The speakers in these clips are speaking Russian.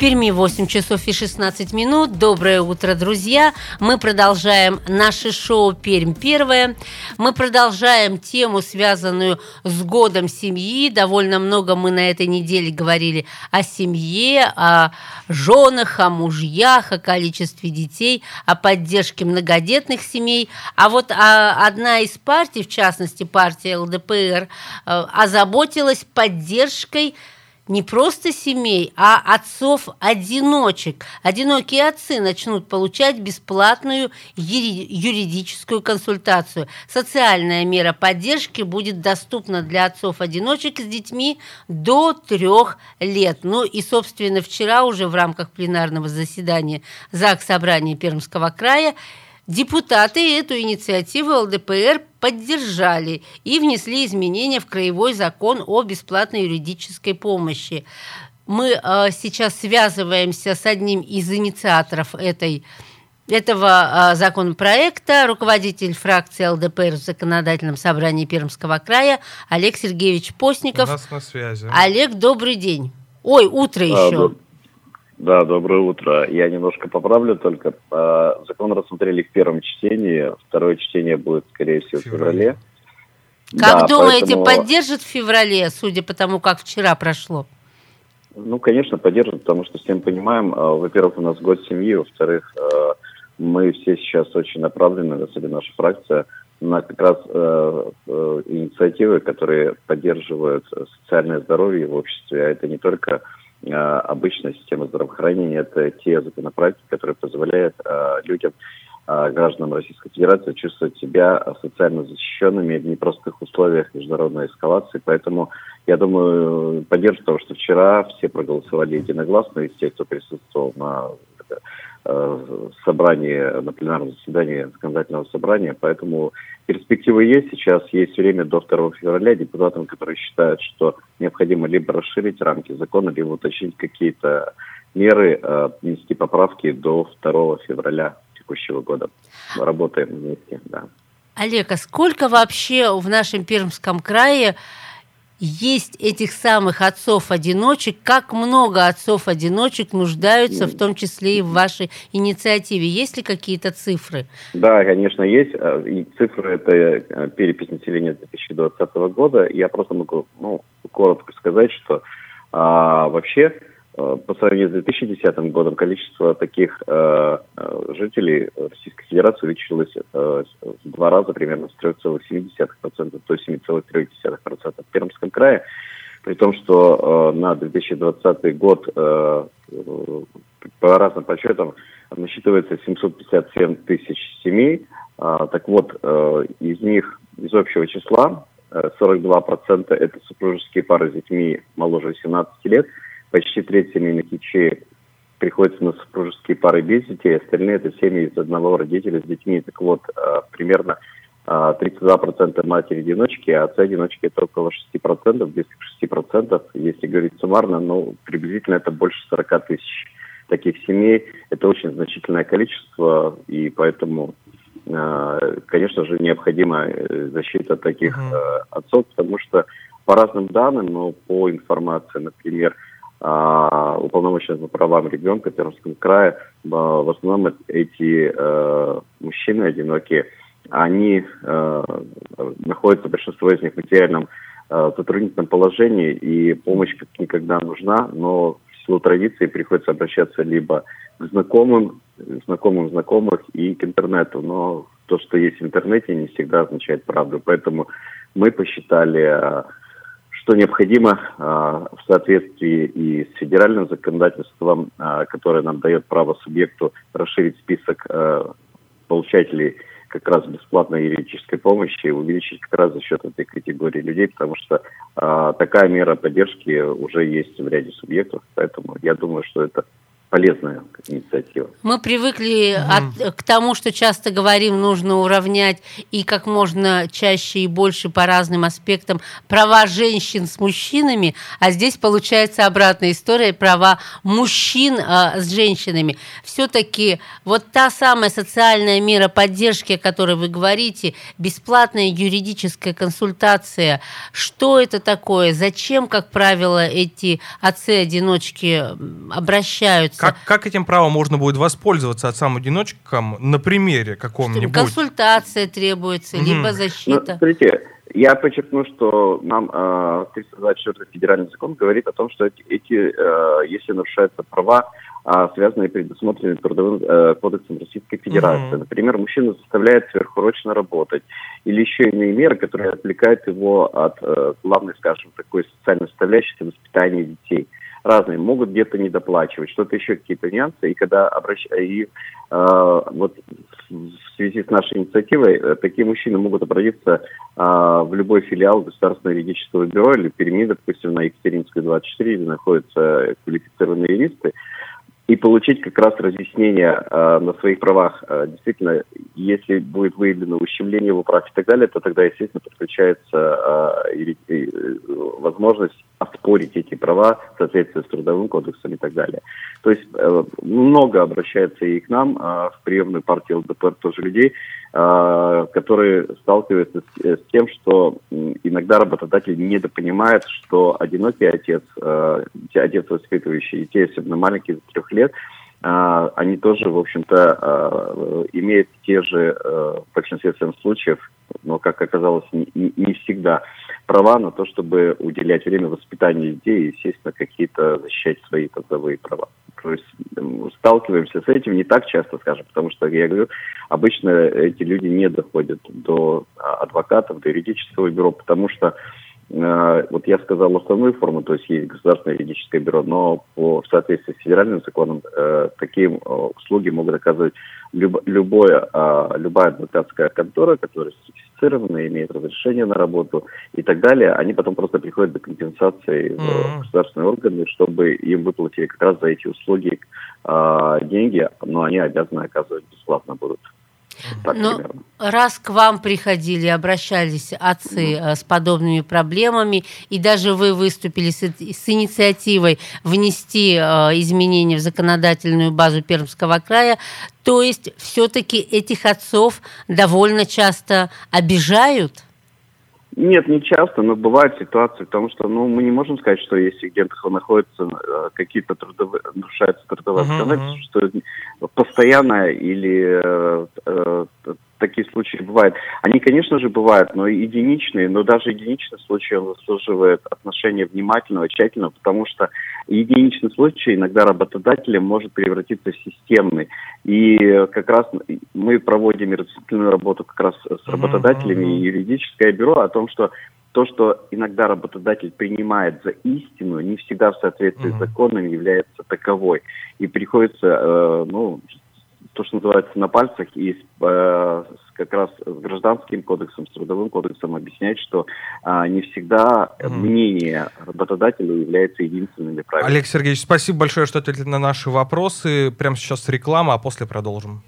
Перми 8 часов и 16 минут. Доброе утро, друзья. Мы продолжаем наше шоу «Пермь первое». Мы продолжаем тему, связанную с годом семьи. Довольно много мы на этой неделе говорили о семье, о женах, о мужьях, о количестве детей, о поддержке многодетных семей. А вот а, одна из партий, в частности партия ЛДПР, э, озаботилась поддержкой не просто семей, а отцов-одиночек. Одинокие отцы начнут получать бесплатную юридическую консультацию. Социальная мера поддержки будет доступна для отцов-одиночек с детьми до трех лет. Ну и, собственно, вчера уже в рамках пленарного заседания ЗАГС Собрания Пермского края Депутаты эту инициативу ЛДПР поддержали и внесли изменения в Краевой закон о бесплатной юридической помощи. Мы э, сейчас связываемся с одним из инициаторов этой этого э, законопроекта, руководитель фракции ЛДПР в Законодательном собрании Пермского края Олег Сергеевич Постников. У нас на связи. Олег, добрый день. Ой, утро еще. А, да, доброе утро. Я немножко поправлю только. А, закон рассмотрели в первом чтении, второе чтение будет, скорее всего, в феврале. Как да, думаете, поэтому... поддержит в феврале, судя по тому, как вчера прошло? Ну, конечно, поддержит, потому что всем понимаем, а, во-первых, у нас год семьи, во-вторых, а, мы все сейчас очень направлены, особенно наша фракция, на как раз э, э, инициативы, которые поддерживают социальное здоровье в обществе. А это не только Э, обычная система здравоохранения. Это те законопроекты, которые позволяют э, людям, э, гражданам Российской Федерации чувствовать себя социально защищенными в непростых условиях международной эскалации. Поэтому, я думаю, поддерживаю того, что вчера все проголосовали единогласно из тех, кто присутствовал на собрании, на пленарном заседании законодательного собрания. Поэтому перспективы есть. Сейчас есть время до 2 февраля депутатам, которые считают, что необходимо либо расширить рамки закона, либо уточнить какие-то меры, э, внести поправки до 2 февраля текущего года. Работаем вместе, да. Олег, а сколько вообще в нашем Пермском крае есть этих самых отцов-одиночек, как много отцов-одиночек нуждаются, в том числе и в вашей инициативе. Есть ли какие-то цифры? Да, конечно, есть. А, и цифры – это э, перепись населения 2020 года. Я просто могу ну, коротко сказать, что а, вообще Э, по сравнению с 2010 годом количество таких э, э, жителей Российской Федерации увеличилось э, в два раза, примерно с 3,7% до 7,3% в Пермском крае. При том, что э, на 2020 год э, по разным подсчетам насчитывается 757 тысяч семей. А, так вот, э, из них, из общего числа, 42% это супружеские пары с детьми моложе 17 лет – почти треть семейных ячеек приходится на супружеские пары без детей, остальные это семьи из одного родителя с детьми. Так вот, а, примерно 32% а, матери-одиночки, а отцы-одиночки это около 6%, близко к 6%, если говорить суммарно, ну, приблизительно это больше 40 тысяч таких семей. Это очень значительное количество, и поэтому, а, конечно же, необходима э, защита таких mm-hmm. отцов, потому что по разным данным, но по информации, например, а, уполномоченных по правам ребенка в Пермском крае, в основном эти э, мужчины одинокие, они э, находятся, большинство из них в материальном э, затруднительном положении, и помощь как никогда нужна, но в силу традиции приходится обращаться либо к знакомым, знакомым знакомых и к интернету, но то, что есть в интернете, не всегда означает правду. Поэтому мы посчитали что необходимо а, в соответствии и с федеральным законодательством, а, которое нам дает право субъекту расширить список получателей как раз бесплатной юридической помощи, увеличить как раз за счет этой категории людей, потому что э, такая мера поддержки уже есть в ряде субъектов, поэтому я думаю, что это полезная инициатива. Мы привыкли mm. от, к тому, что часто говорим, нужно уравнять и как можно чаще и больше по разным аспектам права женщин с мужчинами, а здесь получается обратная история права мужчин а, с женщинами. Все-таки вот та самая социальная мера поддержки, о которой вы говорите, бесплатная юридическая консультация, что это такое, зачем, как правило, эти отцы-одиночки обращаются? Как, как этим правом можно будет воспользоваться отцам-одиночкам на примере каком-нибудь? Консультация требуется, угу. либо защита. Ну, смотрите, я подчеркну, что нам э, 324 федеральный закон говорит о том, что эти, эти э, если нарушаются права, э, связанные предусмотренными трудовым э, кодексом Российской Федерации. Mm-hmm. Например, мужчина заставляет сверхурочно работать, или еще иные меры, которые отвлекают его от э, главной, скажем, такой социальной составляющей воспитания детей разные, могут где-то недоплачивать, что-то еще какие-то нюансы. И когда обращ... и, э, вот в связи с нашей инициативой э, такие мужчины могут обратиться э, в любой филиал государственного юридического бюро или Перми, допустим, на Екатеринскую 24, где находятся квалифицированные юристы, и получить как раз разъяснение э, на своих правах. Э, действительно, если будет выявлено ущемление его прав и так далее, то тогда, естественно, подключается э, и, возможность оспорить эти права в соответствии с трудовым кодексом и так далее. То есть э, много обращается и к нам, э, в приемную партию ЛДПР тоже людей, э, которые сталкиваются с, с тем, что иногда работодатель недопонимает, что одинокий отец, э, отец воспитывающий детей, особенно маленьких, трех лет, Uh, они тоже, в общем-то, имеют те же, uh, в большинстве случаев, но, как оказалось, не всегда права на то, чтобы уделять время воспитанию детей и, естественно, какие-то защищать свои трудовые права. То есть сталкиваемся с этим не так часто, скажем, потому что, я говорю, обычно эти люди не доходят до адвокатов, до юридического бюро, потому что Э, вот я сказал основную форму, то есть есть государственное юридическое бюро, но по, в соответствии с федеральным законом э, такие э, услуги могут оказывать люб, любое, э, любая адвокатская контора, которая сертифицирована, имеет разрешение на работу и так далее. Они потом просто приходят до компенсации mm-hmm. в государственные органы, чтобы им выплатили как раз за эти услуги э, деньги, но они обязаны оказывать бесплатно будут. Так, Но примерно. раз к вам приходили, обращались отцы mm. с подобными проблемами, и даже вы выступили с, с инициативой внести э, изменения в законодательную базу Пермского края, то есть все-таки этих отцов довольно часто обижают? Нет, не часто, но бывают ситуации, потому что ну, мы не можем сказать, что если где-то находятся э, какие-то трудовые, нарушаются трудовые uh-huh, uh-huh. что постоянно или э, э, такие случаи бывают. Они, конечно же, бывают, но единичные, но даже единичный случай он заслуживает отношения внимательного, тщательного, потому что единичный случай иногда работодателем может превратиться в системный. И как раз мы проводим разъяснительную работу как раз с работодателями и юридическое бюро о том, что то, что иногда работодатель принимает за истину, не всегда в соответствии mm-hmm. с законом является таковой. И приходится, э, ну, то, что называется, на пальцах и э, как раз с гражданским кодексом, с трудовым кодексом объяснять, что э, не всегда мнение работодателя является единственным и правильным. Олег Сергеевич, спасибо большое, что ответили на наши вопросы. Прямо сейчас реклама, а после продолжим.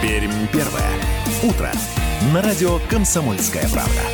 Пермь первое. Утро. На радио «Комсомольская правда».